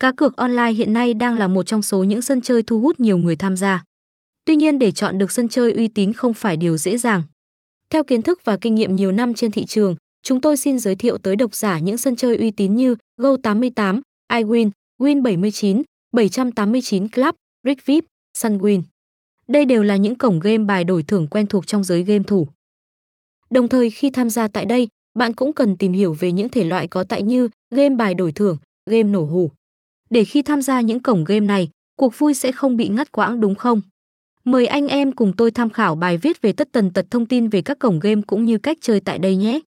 Cá cược online hiện nay đang là một trong số những sân chơi thu hút nhiều người tham gia. Tuy nhiên để chọn được sân chơi uy tín không phải điều dễ dàng. Theo kiến thức và kinh nghiệm nhiều năm trên thị trường, chúng tôi xin giới thiệu tới độc giả những sân chơi uy tín như Go88, iWin, Win79, 789 Club, Rick VIP, Sunwin. Đây đều là những cổng game bài đổi thưởng quen thuộc trong giới game thủ. Đồng thời khi tham gia tại đây, bạn cũng cần tìm hiểu về những thể loại có tại như game bài đổi thưởng, game nổ hủ. Để khi tham gia những cổng game này, cuộc vui sẽ không bị ngắt quãng đúng không? Mời anh em cùng tôi tham khảo bài viết về tất tần tật thông tin về các cổng game cũng như cách chơi tại đây nhé.